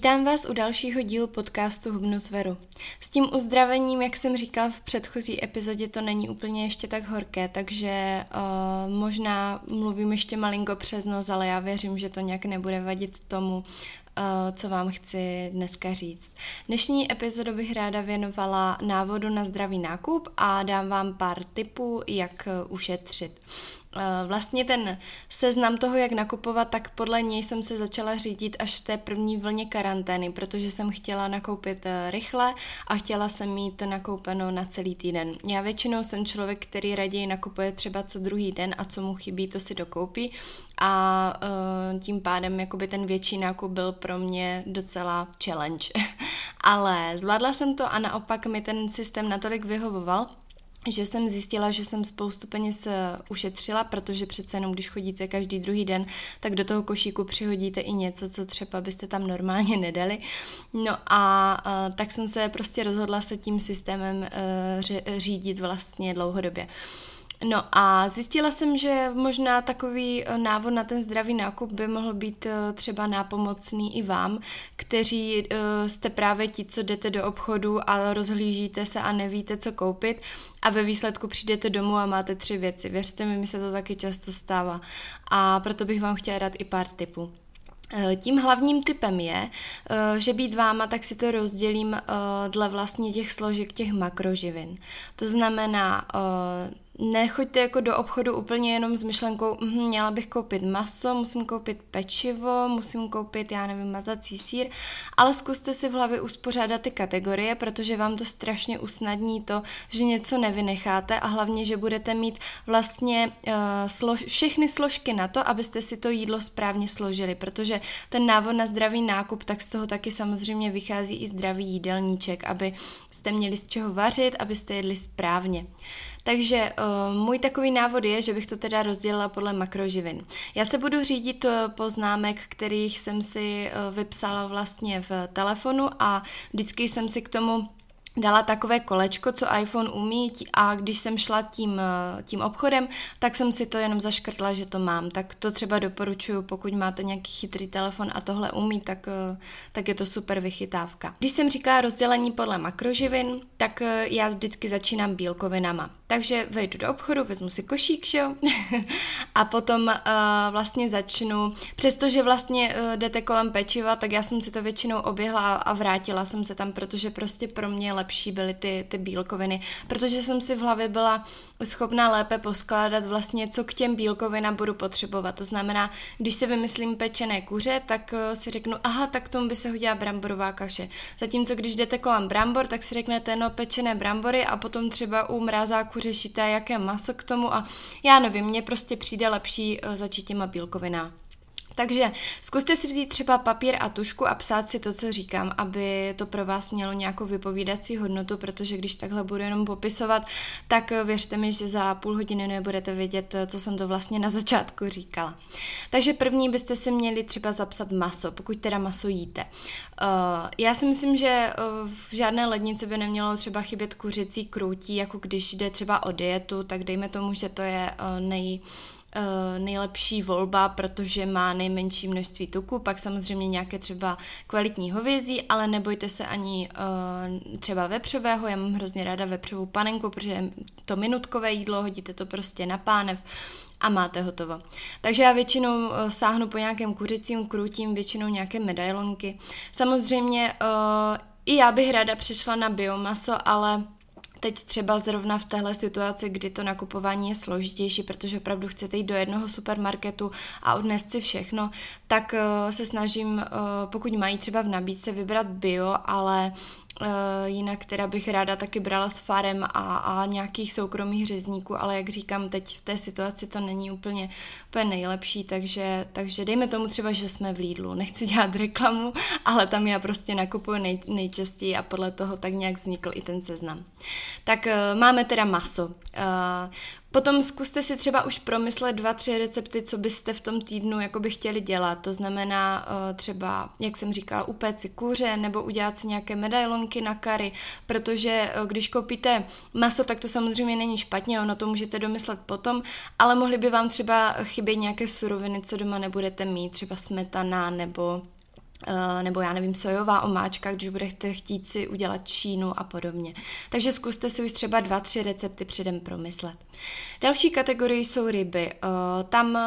Vítám vás u dalšího dílu podcastu Hubnu Veru. S tím uzdravením, jak jsem říkala v předchozí epizodě, to není úplně ještě tak horké, takže uh, možná mluvím ještě malinko přes nos, ale já věřím, že to nějak nebude vadit tomu, uh, co vám chci dneska říct. Dnešní epizodu bych ráda věnovala návodu na zdravý nákup a dám vám pár tipů, jak ušetřit. Eh, vlastně ten seznam toho, jak nakupovat, tak podle něj jsem se začala řídit až v té první vlně karantény, protože jsem chtěla nakoupit eh, rychle a chtěla jsem mít nakoupeno na celý týden. Já většinou jsem člověk, který raději nakupuje třeba co druhý den a co mu chybí, to si dokoupí a uh, tím pádem jakoby ten větší nákup byl pro mě docela challenge. Ale zvládla jsem to a naopak mi ten systém natolik vyhovoval, že jsem zjistila, že jsem spoustu peněz eh, ušetřila, protože přece jenom když chodíte každý druhý den, tak do toho košíku přihodíte i něco, co třeba byste tam normálně nedali. No a uh, tak jsem se prostě rozhodla se tím systémem uh, řídit vlastně dlouhodobě. No a zjistila jsem, že možná takový eh, návod na ten zdravý nákup by mohl být eh, třeba nápomocný i vám, kteří eh, jste právě ti, co jdete do obchodu a rozhlížíte se a nevíte, co koupit a ve výsledku přijdete domů a máte tři věci. Věřte mi, mi se to taky často stává. A proto bych vám chtěla dát i pár tipů. Tím hlavním typem je, že být váma, tak si to rozdělím dle vlastně těch složek těch makroživin. To znamená nechoďte jako do obchodu úplně jenom s myšlenkou, hm, měla bych koupit maso, musím koupit pečivo, musím koupit, já nevím, mazací sír, ale zkuste si v hlavě uspořádat ty kategorie, protože vám to strašně usnadní to, že něco nevynecháte a hlavně, že budete mít vlastně uh, slož, všechny složky na to, abyste si to jídlo správně složili, protože ten návod na zdravý nákup, tak z toho taky samozřejmě vychází i zdravý jídelníček, aby jste měli z čeho vařit, abyste jedli správně. Takže uh, můj takový návod je, že bych to teda rozdělila podle makroživin. Já se budu řídit uh, poznámek, kterých jsem si uh, vypsala vlastně v telefonu a vždycky jsem si k tomu dala takové kolečko, co iPhone umí a když jsem šla tím, eh, tím obchodem, tak jsem si to jenom zaškrtla, že to mám. Tak to třeba doporučuji, pokud máte nějaký chytrý telefon a tohle umí, tak, eh, tak je to super vychytávka. Když jsem říkala rozdělení podle makroživin, tak eh, já vždycky začínám bílkovinama. Takže vejdu do obchodu, vezmu si košík, že jo? a potom uh, vlastně začnu, přestože vlastně uh, jdete kolem pečiva, tak já jsem si to většinou oběhla a vrátila jsem se tam, protože prostě pro mě lepší byly ty, ty bílkoviny, protože jsem si v hlavě byla schopná lépe poskládat vlastně, co k těm bílkovinám budu potřebovat. To znamená, když si vymyslím pečené kuře, tak uh, si řeknu, aha, tak tomu by se hodila bramborová kaše. Zatímco když jdete kolem brambor, tak si řeknete, no pečené brambory a potom třeba u mrazáku řešíte, jaké maso k tomu a já nevím, mně prostě přijde lepší uh, začít těma bílkovinama. Takže zkuste si vzít třeba papír a tušku a psát si to, co říkám, aby to pro vás mělo nějakou vypovídací hodnotu, protože když takhle budu jenom popisovat, tak věřte mi, že za půl hodiny nebudete vědět, co jsem to vlastně na začátku říkala. Takže první byste si měli třeba zapsat maso, pokud teda maso jíte. Uh, já si myslím, že v žádné lednici by nemělo třeba chybět kuřecí krůtí, jako když jde třeba o dietu, tak dejme tomu, že to je uh, nej Eh, nejlepší volba, protože má nejmenší množství tuku, pak samozřejmě nějaké třeba kvalitní hovězí, ale nebojte se ani uh, třeba vepřového, já mám hrozně ráda vepřovou panenku, protože to minutkové jídlo, hodíte to prostě na pánev a máte hotovo. Takže já většinou uh, sáhnu po nějakém kuřecím krutím, většinou nějaké medailonky. Samozřejmě uh, i já bych ráda přešla na biomaso, ale teď třeba zrovna v téhle situaci, kdy to nakupování je složitější, protože opravdu chcete jít do jednoho supermarketu a odnést si všechno, tak uh, se snažím, uh, pokud mají třeba v nabídce, vybrat bio, ale jinak teda bych ráda taky brala s farem a, a nějakých soukromých řezníků, ale jak říkám, teď v té situaci to není úplně, úplně nejlepší, takže, takže dejme tomu třeba, že jsme v Lidlu. Nechci dělat reklamu, ale tam já prostě nakupuju nej, nejčastěji a podle toho tak nějak vznikl i ten seznam. Tak uh, máme teda maso. Potom zkuste si třeba už promyslet dva, tři recepty, co byste v tom týdnu jakoby chtěli dělat. To znamená uh, třeba, jak jsem říkala, upéct si kuře nebo udělat si nějaké medailonky na kary, protože uh, když koupíte maso, tak to samozřejmě není špatně, ono to můžete domyslet potom, ale mohly by vám třeba chybět nějaké suroviny, co doma nebudete mít, třeba smetana nebo nebo já nevím, sojová omáčka, když budete chtít si udělat čínu a podobně. Takže zkuste si už třeba dva, tři recepty předem promyslet. Další kategorie jsou ryby. Uh, tam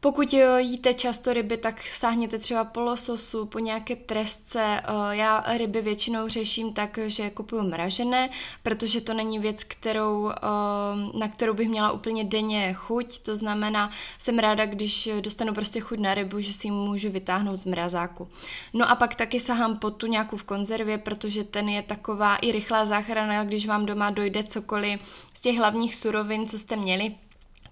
pokud eh, jíte často ryby, tak sáhněte třeba po lososu, po nějaké trestce. Eh, já ryby většinou řeším tak, že kupuju mražené, protože to není věc, kterou, eh, na kterou bych měla úplně denně chuť. To znamená, jsem ráda, když dostanu prostě chuť na rybu, že si ji můžu vytáhnout z mrazáku. No a pak taky sahám po tu nějakou v konzervě, protože ten je taková i rychlá záchrana, když vám doma dojde cokoliv z těch hlavních surovin, co jste měli,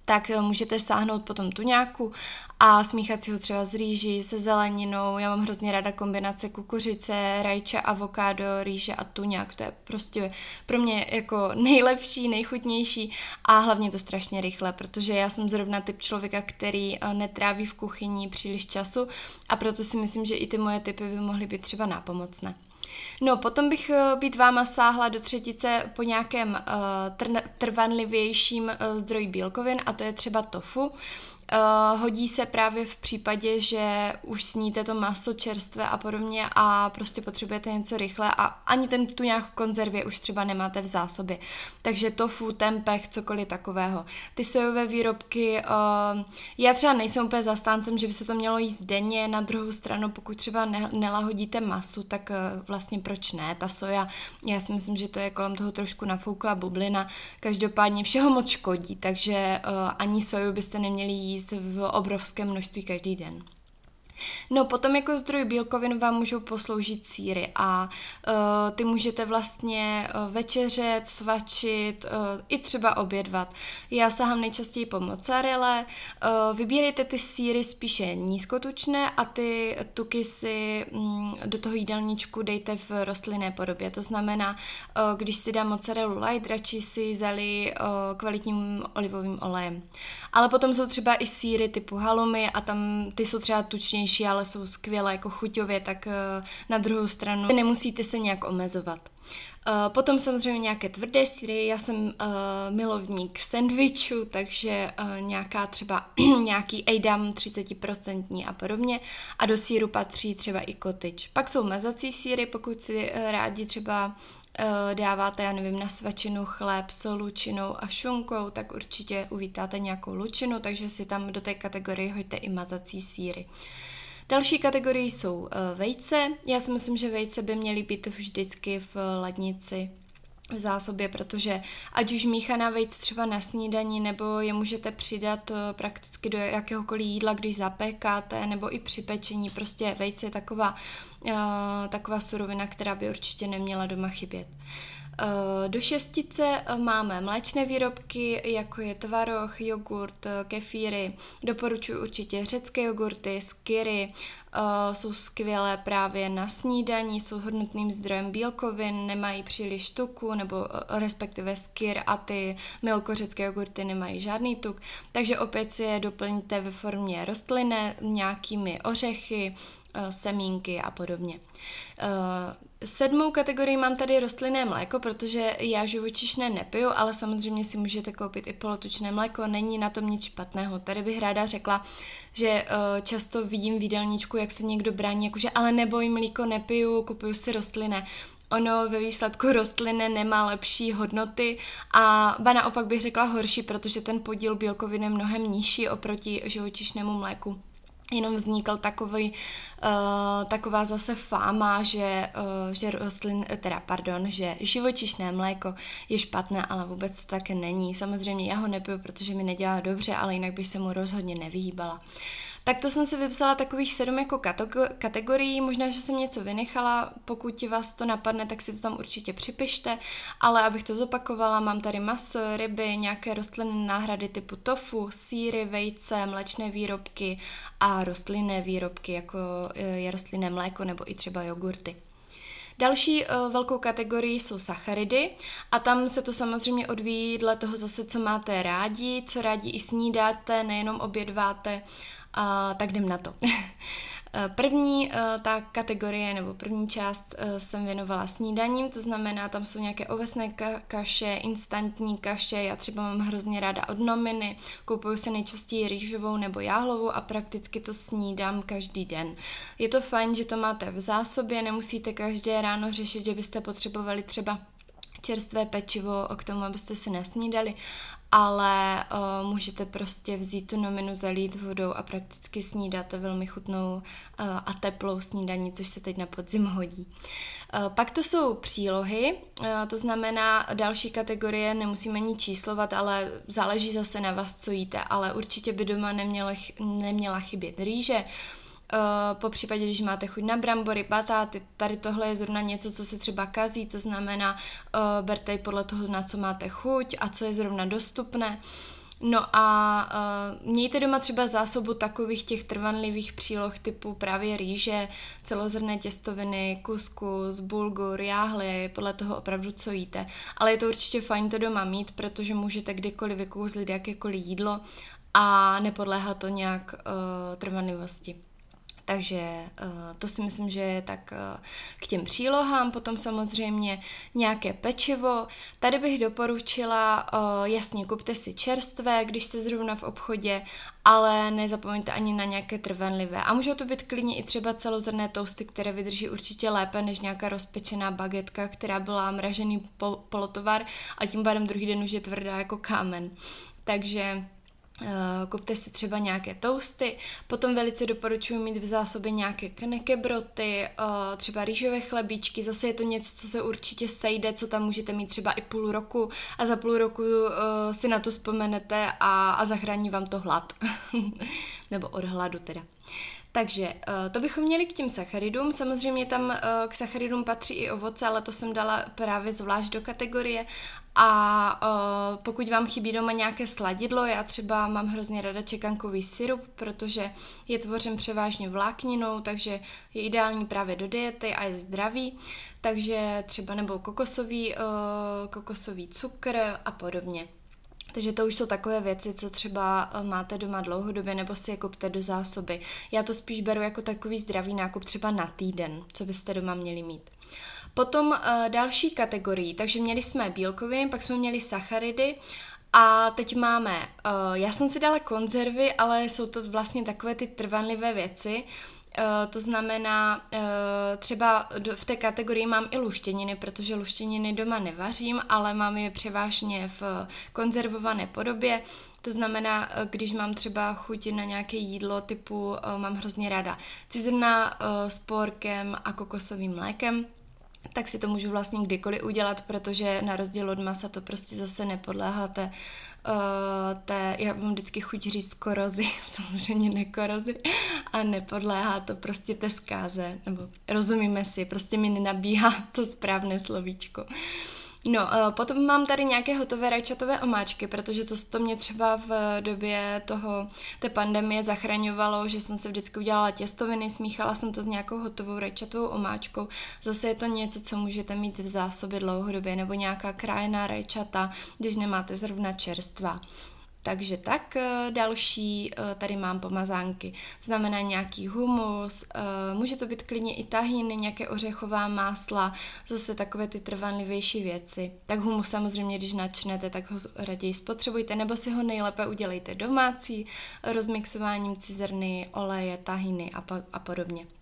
tak eh, můžete sáhnout potom tuňáku a smíchat si ho třeba z rýží, se zeleninou. Já mám hrozně ráda kombinace kukuřice, rajče, avokádo, rýže a tuňák. To je prostě pro mě jako nejlepší, nejchutnější a hlavně to strašně rychle, protože já jsem zrovna typ člověka, který eh, netráví v kuchyni příliš času a proto si myslím, že i ty moje typy by mohly být třeba nápomocné. No, potom bych eh, být váma sáhla do třetice po nějakém uh, trvanlivějším uh, zdroji bílkovin a to je třeba tofu. Uh, hodí se právě v případě, že už sníte to maso čerstvé a podobně a prostě potřebujete něco rychle a ani ten tu nějakou konzervě už třeba nemáte v zásobě. Takže tofu, tempeh, cokoliv takového. Ty sojové výrobky, uh, já třeba nejsem úplně zastáncem, že by se to mělo jíst denně, na druhou stranu, pokud třeba ne, nelahodíte masu, tak uh, vlastně proč ne? Ta soja, já si myslím, že to je kolem toho trošku nafoukla bublina, každopádně všeho moc škodí, takže uh, ani soju byste neměli jíst jíst v obrovském množství každý den. No potom jako zdroj bílkovin vám můžou posloužit síry a uh, ty můžete vlastně uh, večeřet, svačit, uh, i třeba obědvat. Já sahám nejčastěji po mozzarelle, uh, vybírejte ty síry spíše nízkotučné a ty tuky si um, do toho jídelníčku dejte v rostlinné podobě. To znamená, uh, když si dám mozzarellu light, radši si zali uh, kvalitním olivovým olejem. Ale potom jsou třeba i síry typu halumy a tam ty jsou třeba tučnější levnější, ale jsou skvělé jako chuťově, tak eh, na druhou stranu nemusíte se nějak omezovat. Uh, potom samozřejmě nějaké tvrdé síry, já jsem uh, milovník sendvičů, takže uh, nějaká třeba nějaký Eidam 30% a podobně a do síru patří třeba i kotič. Pak jsou mazací síry, pokud si uh, rádi třeba dáváte, já nevím, na svačinu chléb s lučinou a šunkou, tak určitě uvítáte nějakou lučinu, takže si tam do té kategorie hoďte i mazací síry. Uh, Další kategorie jsou uh, vejce. Já si myslím, že vejce by měly být vždycky v lednici v zásobě, protože ať už míchaná vejc třeba na snídaní, nebo je můžete přidat uh, prakticky do jakéhokoliv jídla, když zapékáte, nebo i při pečení. Prostě vejce je taková, uh, taková surovina, která by určitě neměla doma chybět. Eh, do šestice eh, máme mléčné výrobky, jako je tvaroh, jogurt, eh, kefíry. Doporučuji určitě řecké jogurty, skyry, jsou skvělé právě na snídaní, jsou hodnotným zdrojem bílkovin, nemají příliš tuku, nebo respektive skyr a ty milkořecké jogurty nemají žádný tuk, takže opět si je doplňte ve formě rostlinné, nějakými ořechy, semínky a podobně. Sedmou kategorii mám tady rostlinné mléko, protože já živočišné nepiju, ale samozřejmě si můžete koupit i polotučné mléko, není na tom nic špatného. Tady bych ráda řekla, že uh, často vidím v jídelníčku, jak se někdo brání, jakože ale neboj mlíko nepiju, kupuju si rostlinné ono ve výsledku rostliny nemá lepší hodnoty a ba naopak bych řekla horší, protože ten podíl bílkovin je mnohem nižší oproti živočišnému mléku jenom vznikl takový, uh, taková zase fáma, že, uh, že rostlin, teda pardon, že živočišné mléko je špatné, ale vůbec to také není. Samozřejmě já ho nepiju, protože mi nedělá dobře, ale jinak bych se mu rozhodně nevyhýbala. Tak to jsem si vypsala takových sedm jako kategorií, možná, že jsem něco vynechala, pokud vás to napadne, tak si to tam určitě připište, ale abych to zopakovala, mám tady maso, ryby, nějaké rostlinné náhrady typu tofu, síry, vejce, mléčné výrobky a rostlinné výrobky, jako e, je rostlinné mléko nebo i třeba jogurty. Další uh, velkou kategorii jsou sacharidy a tam se to samozřejmě odvíjí dle toho zase, co máte rádi, co rádi i snídáte, nejenom obědváte a tak jdem na to. Eh, první eh, ta kategorie nebo první část eh, jsem věnovala snídaním, to znamená, tam jsou nějaké ovesné kaše, instantní kaše, já třeba mám hrozně ráda od nominy, kupuju si nejčastěji rýžovou nebo jáhlovou a prakticky to snídám každý den. Je to fajn, že to máte v zásobě, nemusíte každé ráno řešit, že byste potřebovali třeba čerstvé pečivo k tomu, abyste si nesnídali, ale uh, můžete prostě vzít tu nominu, zalít vodou a prakticky snídat velmi chutnou uh, a teplou snídaní, což se teď na podzim hodí. Uh, pak to jsou přílohy, uh, to znamená další kategorie, nemusíme ani číslovat, ale záleží zase na vás, co jíte, ale určitě by doma neměla, neměla chybět rýže, po případě, když máte chuť na brambory, batáty, tady tohle je zrovna něco, co se třeba kazí, to znamená, uh, berte podle toho, na co máte chuť a co je zrovna dostupné. No a uh, mějte doma třeba zásobu takových těch trvanlivých příloh typu právě rýže, celozrné těstoviny, kuskus, bulgur, jáhly, podle toho opravdu, co jíte. Ale je to určitě fajn to doma mít, protože můžete kdykoliv vykouzlit jakékoliv jídlo a nepodléhá to nějak uh, trvanlivosti. Takže uh, to si myslím, že je tak uh, k těm přílohám. Potom samozřejmě nějaké pečivo. Tady bych doporučila, uh, jasně, kupte si čerstvé, když jste zrovna v obchodě, ale nezapomeňte ani na nějaké trvanlivé. A můžou to být klidně i třeba celozrné tousty, které vydrží určitě lépe než nějaká rozpečená bagetka, která byla mražený polotovar a tím pádem druhý den už je tvrdá jako kámen. Takže Eh, kupte si třeba nějaké toasty, potom velice doporučuji mít v zásobě nějaké knekebroty, eh, třeba rýžové chlebíčky, zase je to něco, co se určitě sejde, co tam můžete mít třeba i půl roku a za půl roku eh, si na to vzpomenete a, a zachrání vám to hlad. Nebo od hladu teda. Takže to bychom měli k těm sacharidům. Samozřejmě tam k sacharidům patří i ovoce, ale to jsem dala právě zvlášť do kategorie. A uh, pokud vám chybí doma nějaké sladidlo, já třeba mám hrozně rada čekankový syrup, protože je tvořen převážně vlákninou, takže je ideální právě do diety a je zdravý. Takže třeba nebo kokosový, kokosový cukr a podobně. Takže to už jsou takové věci, co třeba máte doma dlouhodobě nebo si je kupte do zásoby. Já to spíš beru jako takový zdravý nákup třeba na týden, co byste doma měli mít. Potom uh, další kategorii, takže měli jsme bílkoviny, pak jsme měli sacharidy a teď máme, uh, já jsem si dala konzervy, ale jsou to vlastně takové ty trvanlivé věci, Uh, to znamená, uh, třeba v té kategorii mám i luštěniny, protože luštěniny doma nevařím, ale mám je převážně v konzervované podobě. To znamená, když mám třeba chuť na nějaké jídlo typu, mám hrozně ráda cizrna s porkem a kokosovým mlékem, tak si to můžu vlastně kdykoliv udělat, protože na rozdíl od masa to prostě zase nepodléhá té, uh, té já mám vždycky chuť říct korozy, samozřejmě nekorozy, a nepodléhá to prostě té zkáze, nebo rozumíme si, prostě mi nenabíhá to správné slovíčko. No, uh, potom mám tady nějaké hotové rajčatové omáčky, protože to, to mě třeba v době toho, té pandemie zachraňovalo, že jsem se vždycky udělala těstoviny, smíchala jsem to s nějakou hotovou rajčatovou omáčkou. Zase je to něco, co můžete mít v zásobě dlouhodobě, nebo nějaká krájená rajčata, když nemáte zrovna čerstva. Takže tak, eh, další eh, tady mám pomazánky. Znamená nějaký humus, eh, může to být klidně i tahiny, nějaké ořechová másla, zase takové ty trvanlivější věci. Tak humus samozřejmě, když načnete, tak ho raději spotřebujte, nebo si ho nejlépe udělejte domácí, rozmixováním cizrny, oleje, tahiny a, po- a podobně.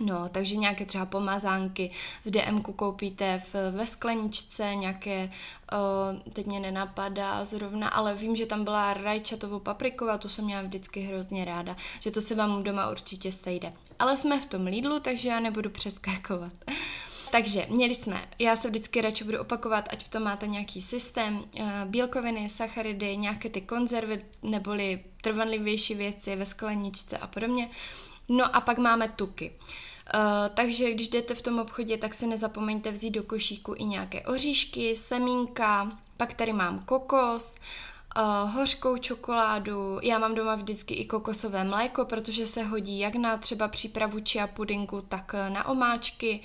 No, takže nějaké třeba pomazánky v DM koupíte v, ve skleničce, nějaké, o, teď mě nenapadá zrovna, ale vím, že tam byla rajčatovou papriková, tu jsem měla vždycky hrozně ráda, že to se vám doma určitě sejde. Ale jsme v tom Lidlu, takže já nebudu přeskákovat. Takže měli jsme, já se vždycky radši budu opakovat, ať v tom máte nějaký systém, bílkoviny, sacharidy, nějaké ty konzervy, neboli trvanlivější věci ve skleničce a podobně. No a pak máme tuky. Uh, takže když jdete v tom obchodě, tak si nezapomeňte vzít do košíku i nějaké oříšky, semínka, pak tady mám kokos, uh, hořkou čokoládu, já mám doma vždycky i kokosové mléko, protože se hodí jak na třeba přípravu chia pudinku, tak na omáčky.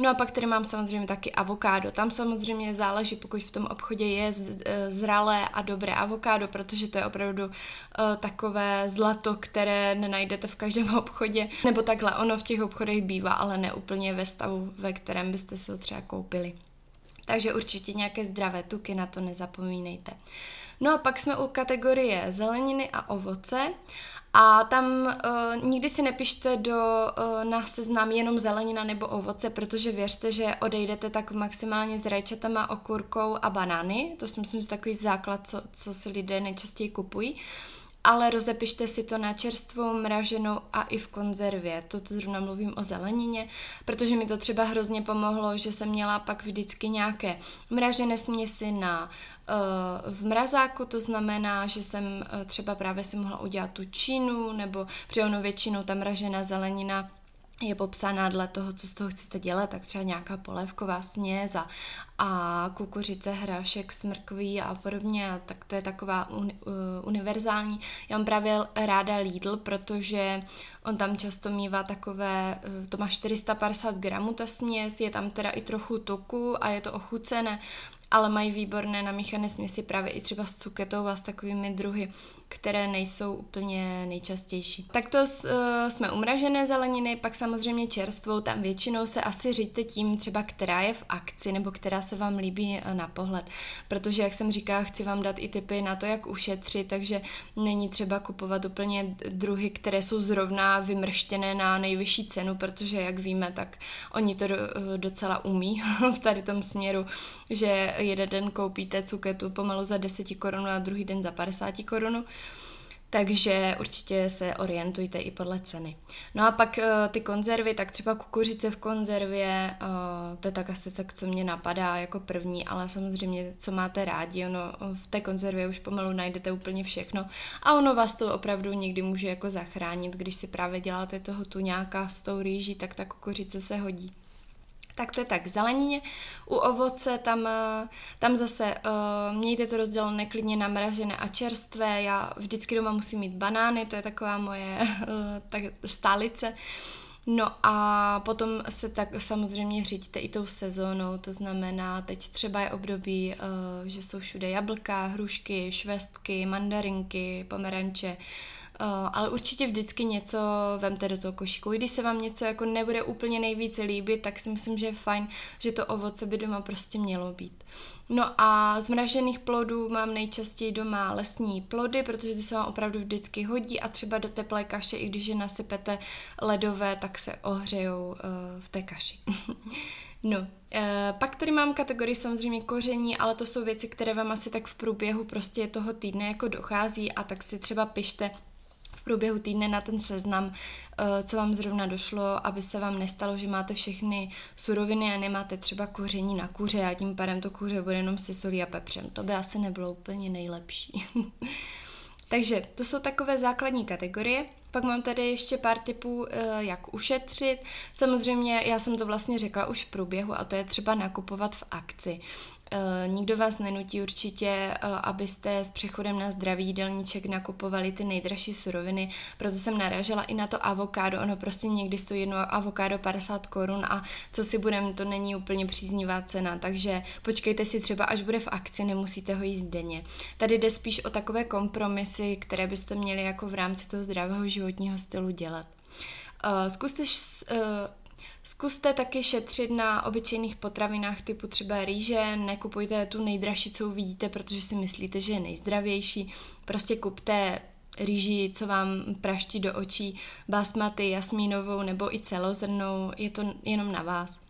No a pak tady mám samozřejmě taky avokádo. Tam samozřejmě záleží, pokud v tom obchodě je e, zralé a dobré avokádo, protože to je opravdu uh, takové zlato, které nenajdete v každém obchodě. Nebo takhle, ono v těch obchodech bývá, ale ne úplně ve stavu, ve kterém byste si ho třeba koupili. Takže určitě nějaké zdravé tuky, na to nezapomínejte. No a pak jsme u kategorie zeleniny a ovoce a tam uh, nikdy si nepište do, uh, na seznam jenom zelenina nebo ovoce, protože věřte, že odejdete tak maximálně s rajčatama, okurkou a banány. To si myslím, že takový základ, co, co si lidé nejčastěji kupují. Uh, ale rozepište si to na čerstvou, mraženou a i v konzervě. Toto zrovna mluvím o zelenině, protože mi to třeba hrozně pomohlo, že jsem měla pak vždycky nějaké mražené směsi na uh, v mrazáku, to znamená, že jsem uh, třeba právě si mohla udělat tu čínu, nebo při ono většinou ta mražená zelenina je popsaná dle toho, co z toho chcete dělat, tak třeba nějaká polévková směs a, a kukuřice, hrášek, smrkví a podobně, tak to je taková un, uh, univerzální. Já mám právě ráda Lidl, protože on tam často mývá takové, uh, to má 450 gramů ta směs, je tam teda i trochu tuku a je to ochucené, ale mají výborné namíchané směsi právě i třeba s cuketou a s takovými druhy které nejsou úplně nejčastější. Takto uh, jsme umražené zeleniny, pak samozřejmě čerstvou, tam většinou se asi říďte tím třeba, která je v akci nebo která se vám líbí uh, na pohled. Protože, jak jsem říkala, chci vám dát i tipy na to, jak ušetřit, takže není třeba kupovat úplně druhy, které jsou zrovna vymrštěné na nejvyšší cenu, protože, jak víme, tak oni to uh, docela umí v tady tom směru, že jeden den koupíte cuketu pomalu za 10 korun a druhý den za 50 korun takže určitě se orientujte i podle ceny. No a pak uh, ty konzervy, tak třeba kukuřice v konzervě, uh, to je tak asi tak, co mě napadá jako první, ale samozřejmě, co máte rádi, ono v té konzervě už pomalu najdete úplně všechno a ono vás to opravdu někdy může jako zachránit, když si právě děláte toho tu nějaká s tou rýží, tak ta kukuřice se hodí. Tak to je tak zelenině. U ovoce tam, eh, tam zase uh, mějte to rozdělené klidně na mražené a čerstvé. Já vždycky doma musím mít banány, to je taková moje uh, tak stálice. No a potom se tak samozřejmě říďte i tou sezónou, to znamená, teď třeba je období, uh, že jsou všude jablka, hrušky, švestky, mandarinky, pomeranče, ale určitě vždycky něco vemte do toho košíku. I když se vám něco jako nebude úplně nejvíce líbit, tak si myslím, že je fajn, že to ovoce by doma prostě mělo být. No a z mražených plodů mám nejčastěji doma lesní plody, protože ty se vám opravdu vždycky hodí a třeba do teplé kaše, i když je nasypete ledové, tak se ohřejou uh, v té kaši. No, e, pak tady mám kategorii samozřejmě koření, ale to jsou věci, které vám asi tak v průběhu prostě toho týdne jako dochází a tak si třeba pište průběhu týdne na ten seznam, eh, co vám zrovna došlo, aby se vám nestalo, že máte všechny suroviny a nemáte třeba koření na kuře a tím pádem to kuře bude jenom se solí a pepřem. To by asi nebylo úplně nejlepší. Takže to jsou takové základní kategorie. Pak mám tady ještě pár tipů, eh, jak ušetřit. Samozřejmě, já jsem to vlastně řekla už v průběhu, a to je třeba nakupovat v akci. Uh, nikdo vás nenutí určitě, uh, abyste s přechodem na zdravý jídelníček nakupovali ty nejdražší suroviny, proto jsem naražela i na to avokádo, ono prostě někdy stojí jedno avokádo 50 korun a co si budem, to není úplně příznivá cena, takže počkejte si třeba, až bude v akci, nemusíte ho jíst denně. Tady jde spíš o takové kompromisy, které byste měli jako v rámci toho zdravého životního stylu dělat. Uh, zkuste Zkuste taky šetřit na obyčejných potravinách typu třeba rýže, nekupujte tu nejdražší, co uvidíte, protože si myslíte, že je nejzdravější. Prostě kupte rýži, co vám praští do očí, basmaty, jasmínovou nebo i celozrnou, je to jenom na vás.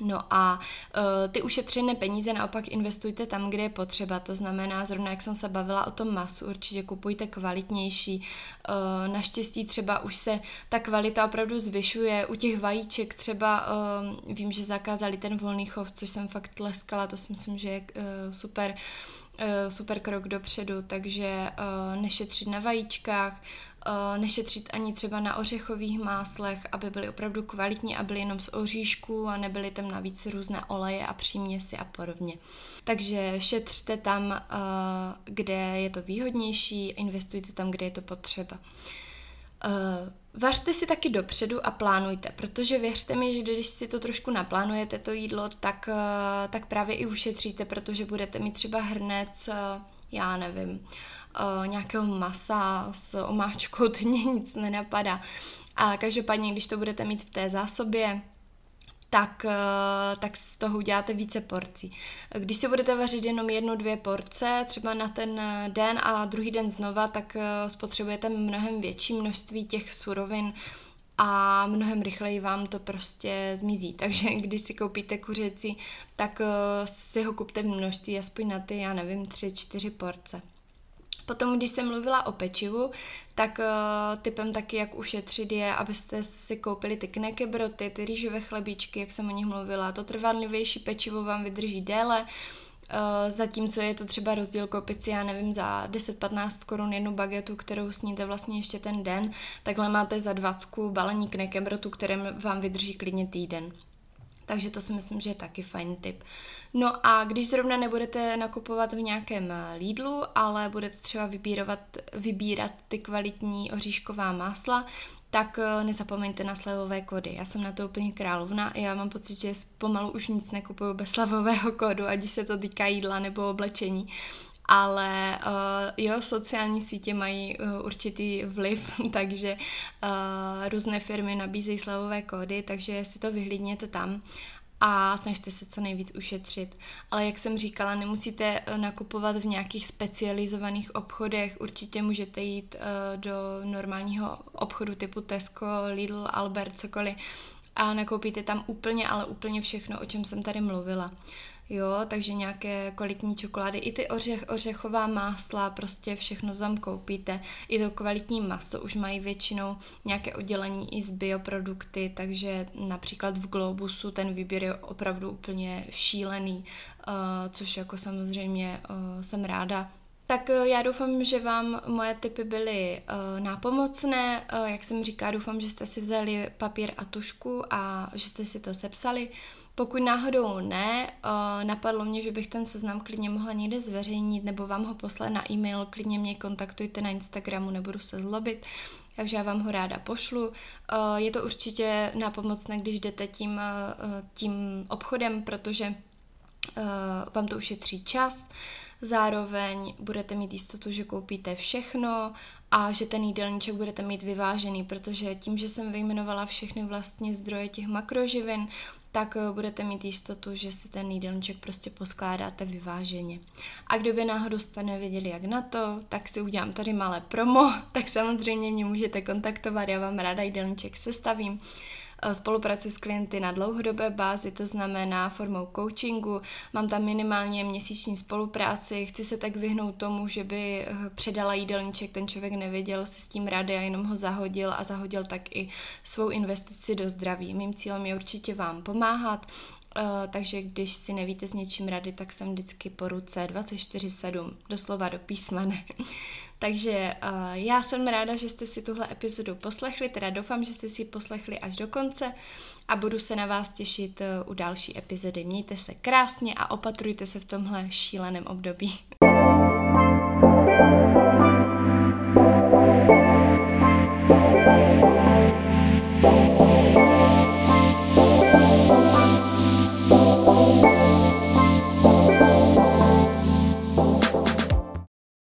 No a uh, ty ušetřené peníze naopak investujte tam, kde je potřeba. To znamená, zrovna jak jsem se bavila o tom masu, určitě kupujte kvalitnější. Uh, naštěstí třeba už se ta kvalita opravdu zvyšuje. U těch vajíček třeba uh, vím, že zakázali ten volný chov, což jsem fakt tleskala, to si myslím, že je super. Super krok dopředu, takže nešetřit na vajíčkách, nešetřit ani třeba na ořechových máslech, aby byly opravdu kvalitní a byly jenom z oříšku a nebyly tam navíc různé oleje a příměsi a podobně. Takže šetřte tam, kde je to výhodnější, investujte tam, kde je to potřeba. Uh, vařte si taky dopředu a plánujte, protože věřte mi, že když si to trošku naplánujete, to jídlo, tak, tak právě i ušetříte, protože budete mít třeba hrnec, já nevím, uh, nějakého masa s omáčkou, teď nic nenapadá. A každopádně, když to budete mít v té zásobě, tak, eh, tak z toho uděláte více porcí. Když si budete vařit jenom jednu, dvě porce, třeba na ten eh, den a druhý den znova, tak eh, spotřebujete mnohem větší množství těch surovin a mnohem rychleji vám to prostě zmizí. Takže když si koupíte kuřecí, tak si ho kupte v množství aspoň na ty, já nevím, tři, čtyři porce. Potom, když jsem mluvila o pečivu, tak uh, typem taky, jak ušetřit je, abyste si koupili ty knekebroty, ty rýžové chlebíčky, jak jsem o nich mluvila. To trvanlivější pečivo vám vydrží déle, Uh, zatímco je to třeba rozdíl koupit si, já nevím, za 10-15 korun jednu bagetu, kterou sníte vlastně ještě ten den, takhle máte za 20 balení knekebrotu, které vám vydrží klidně týden. Takže to si myslím, že je taky fajn tip. No a když zrovna nebudete nakupovat v nějakém Lidlu, ale budete třeba vybírat, vybírat ty kvalitní oříšková másla, tak eh, nezapomeňte na slevové kódy. Já jsem na to úplně královna a já mám pocit, že pomalu už nic nekupuju bez slevového kódu, ať už se to týká jídla nebo oblečení. Ale uh, jo, sociální sítě mají uh, určitý vliv, takže uh, různé firmy nabízejí slevové kódy, takže si to vyhlídněte tam a snažte se co nejvíc ušetřit. Ale jak jsem říkala, nemusíte eh, nakupovat v nějakých specializovaných obchodech, určitě můžete jít do normálního obchodu typu Tesco, Lidl, Albert, cokoliv a nakoupíte tam úplně, ale úplně všechno, o čem jsem tady mluvila jo, takže nějaké kvalitní čokolády, i ty ořech, ořechová másla, prostě všechno tam koupíte, i to kvalitní maso už mají většinou nějaké oddělení i z bioprodukty, takže například v Globusu ten výběr je opravdu úplně šílený, uh, což jako samozřejmě uh, jsem ráda, tak eh, já doufám, že vám moje tipy byly uh, nápomocné. Uh, jak jsem říká, doufám, že jste si vzali papír a tušku a že jste si to sepsali. Pokud náhodou ne, uh, napadlo mě, že bych ten seznam klidně mohla někde zveřejnit nebo vám ho poslat na e-mail, klidně mě kontaktujte na Instagramu, nebudu se zlobit, takže já vám ho ráda pošlu. Uh, je to určitě nápomocné, když jdete tím, uh, tím obchodem, protože vám to ušetří čas, zároveň budete mít jistotu, že koupíte všechno a že ten jídelníček budete mít vyvážený, protože tím, že jsem vyjmenovala všechny vlastně zdroje těch makroživin, tak eh, budete mít jistotu, že si ten jídelníček prostě poskládáte vyváženě. A kdo by náhodou jste nevěděli, jak na to, tak si udělám tady malé promo, tak samozřejmě mě můžete kontaktovat, já vám ráda jídelníček sestavím. Eh, spolupracuji s klienty na dlouhodobé bázi, to znamená formou coachingu. Mám tam minimálně měsíční spolupráci. Chci se tak vyhnout tomu, že by eh, předala jídelníček, ten člověk nevěděl si s tím rady a jenom ho zahodil a zahodil tak i svou investici do zdraví. Mým cílem je určitě vám pomáhat, Uh, takže když si nevíte s něčím rady, tak jsem vždycky po ruce 24-7, doslova do písmene. Takže uh, já jsem ráda, že jste si tuhle epizodu poslechli, teda doufám, že jste si ji poslechli až do konce a budu se na vás těšit uh, u další epizody. Mějte se krásně a opatrujte se v tomhle šíleném období.